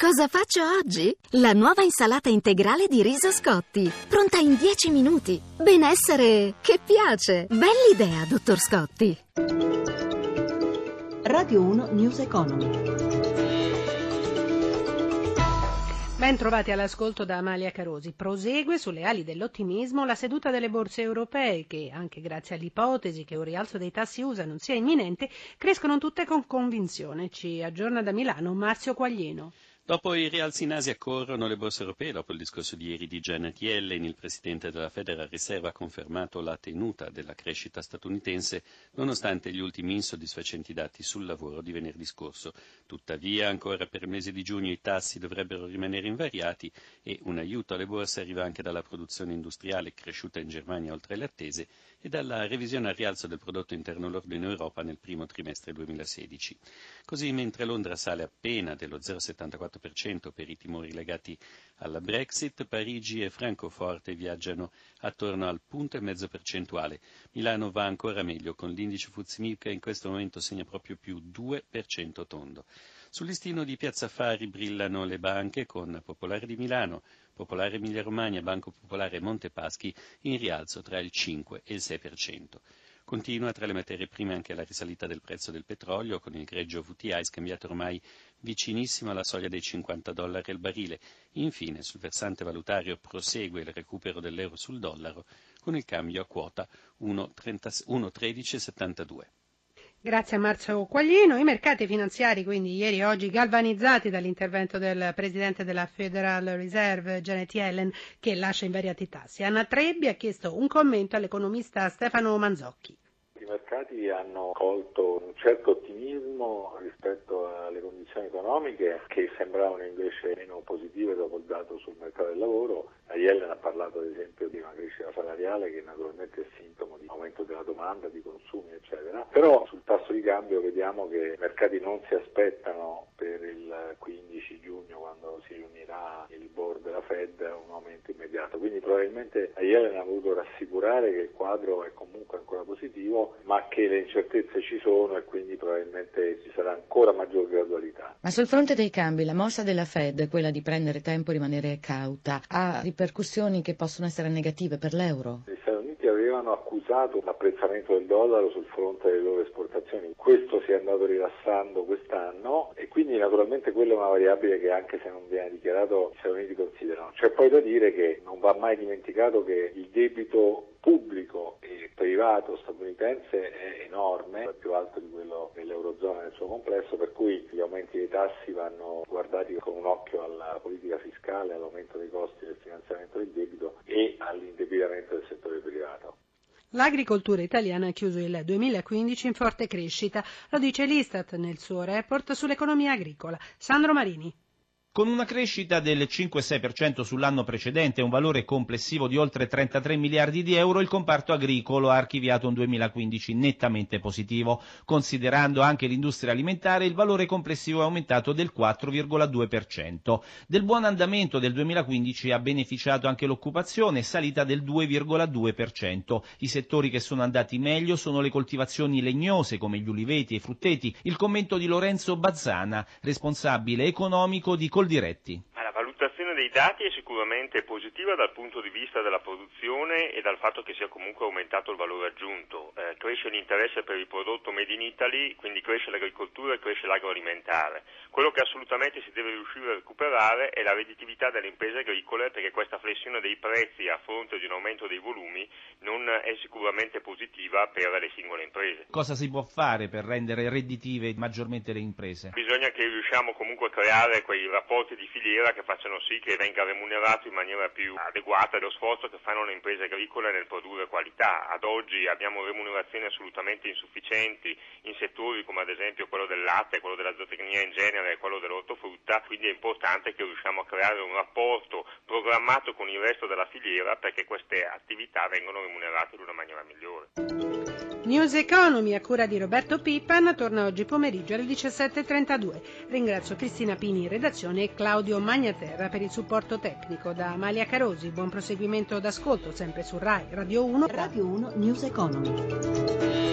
Cosa faccio oggi? La nuova insalata integrale di riso Scotti, pronta in 10 minuti. Benessere che piace. Bell'idea, dottor Scotti. Radio 1 News Economy. Ben trovati all'ascolto da Amalia Carosi. Prosegue sulle ali dell'ottimismo la seduta delle borse europee che, anche grazie all'ipotesi che un rialzo dei tassi USA non sia imminente, crescono tutte con convinzione. Ci aggiorna da Milano Marzio Quaglieno. Dopo i rialzi in Asia corrono le borse europee, dopo il discorso di ieri di Janet Yellen, il presidente della Federal Reserve ha confermato la tenuta della crescita statunitense nonostante gli ultimi insoddisfacenti dati sul lavoro di venerdì scorso. Tuttavia, ancora per il mese di giugno i tassi dovrebbero rimanere invariati e un aiuto alle borse arriva anche dalla produzione industriale cresciuta in Germania oltre le attese e dalla revisione al rialzo del prodotto interno lordo in Europa nel primo trimestre 2016. Così mentre Londra sale appena dello 0,74% per i timori legati alla Brexit, Parigi e Francoforte viaggiano attorno al punto e mezzo percentuale. Milano va ancora meglio con l'indice Fuzimil che in questo momento segna proprio più 2% tondo. Sul listino di Piazza Fari brillano le banche con Popolare di Milano, Popolare Emilia Romagna, Banco Popolare Montepaschi in rialzo tra il 5 e il 6%. Continua tra le materie prime anche la risalita del prezzo del petrolio, con il greggio VTI scambiato ormai vicinissimo alla soglia dei 50 dollari al barile. Infine, sul versante valutario prosegue il recupero dell'euro sul dollaro, con il cambio a quota 1,1372. Grazie a Marzio Quaglino. I mercati finanziari quindi ieri e oggi galvanizzati dall'intervento del Presidente della Federal Reserve Janet Yellen che lascia invariati tassi. Anna Trebbi ha chiesto un commento all'economista Stefano Manzocchi. Mercati hanno colto un certo ottimismo rispetto alle condizioni economiche che sembravano invece meno positive dopo il dato sul mercato del lavoro. Yellen ha parlato ad esempio di una crescita salariale che naturalmente è sintomo di aumento della domanda, di consumi eccetera, però sul tasso di cambio vediamo che i mercati non si aspettano per il 15 giugno quando si riunirà il board della Fed un aumento immediato, quindi probabilmente Yellen ha voluto rassicurare che il quadro è comunque ancora positivo ma che le incertezze ci sono e quindi probabilmente ci sarà ancora maggior gradualità. Ma sul fronte dei cambi la mossa della Fed, quella di prendere tempo e rimanere cauta, ha ripercussioni che possono essere negative per l'euro? Gli Stati Uniti avevano accusato l'apprezzamento del dollaro sul fronte delle loro esportazioni, questo si è andato rilassando quest'anno e quindi naturalmente quella è una variabile che anche se non viene dichiarato gli Stati Uniti considerano. C'è poi da dire che non va mai dimenticato che il debito pubblico privato statunitense è enorme, è più alto di quello dell'Eurozona nel suo complesso, per cui gli aumenti dei tassi vanno guardati con un occhio alla politica fiscale, all'aumento dei costi del finanziamento del debito e all'indebitamento del settore privato. L'agricoltura italiana ha chiuso il 2015 in forte crescita, lo dice l'Istat nel suo report sull'economia agricola. Sandro Marini. Con una crescita del 5-6% sull'anno precedente e un valore complessivo di oltre 33 miliardi di euro, il comparto agricolo ha archiviato un 2015 nettamente positivo. Considerando anche l'industria alimentare, il valore complessivo è aumentato del 4,2%. Del buon andamento del 2015 ha beneficiato anche l'occupazione, salita del 2,2%. I settori che sono andati meglio sono le coltivazioni legnose come gli uliveti e i frutteti. Il commento di Lorenzo Bazzana, responsabile economico di Coldiretti. La valutazione dei dati è sicuramente positiva dal punto di vista della produzione e dal fatto che sia comunque aumentato il valore aggiunto. Eh, cresce l'interesse per il prodotto made in Italy, quindi cresce l'agricoltura e cresce l'agroalimentare. Quello che assolutamente si deve riuscire a recuperare è la redditività delle imprese agricole perché questa flessione dei prezzi a fronte di un aumento dei volumi non è sicuramente positiva per le singole imprese. Cosa si può fare per rendere redditive maggiormente le imprese? Bisogna che riusciamo comunque a creare quei rapporti di filiera che facciano sì che venga remunerato in maniera più adeguata lo sforzo che fanno le imprese agricole nel produrre qualità. Ad oggi abbiamo remunerazioni assolutamente insufficienti in settori come ad esempio quello del latte, quello della zootecnia in genere e quello dell'ortofrutta, quindi è importante che riusciamo a creare un rapporto programmato con il resto della filiera perché queste attività vengono remunerate in una maniera migliore. News Economy a cura di Roberto Pippan torna oggi pomeriggio alle 17.32. Ringrazio Cristina Pini in redazione e Claudio Magnaterra per il supporto tecnico. Da Amalia Carosi, buon proseguimento d'ascolto sempre su RAI Radio 1. Radio 1 News Economy.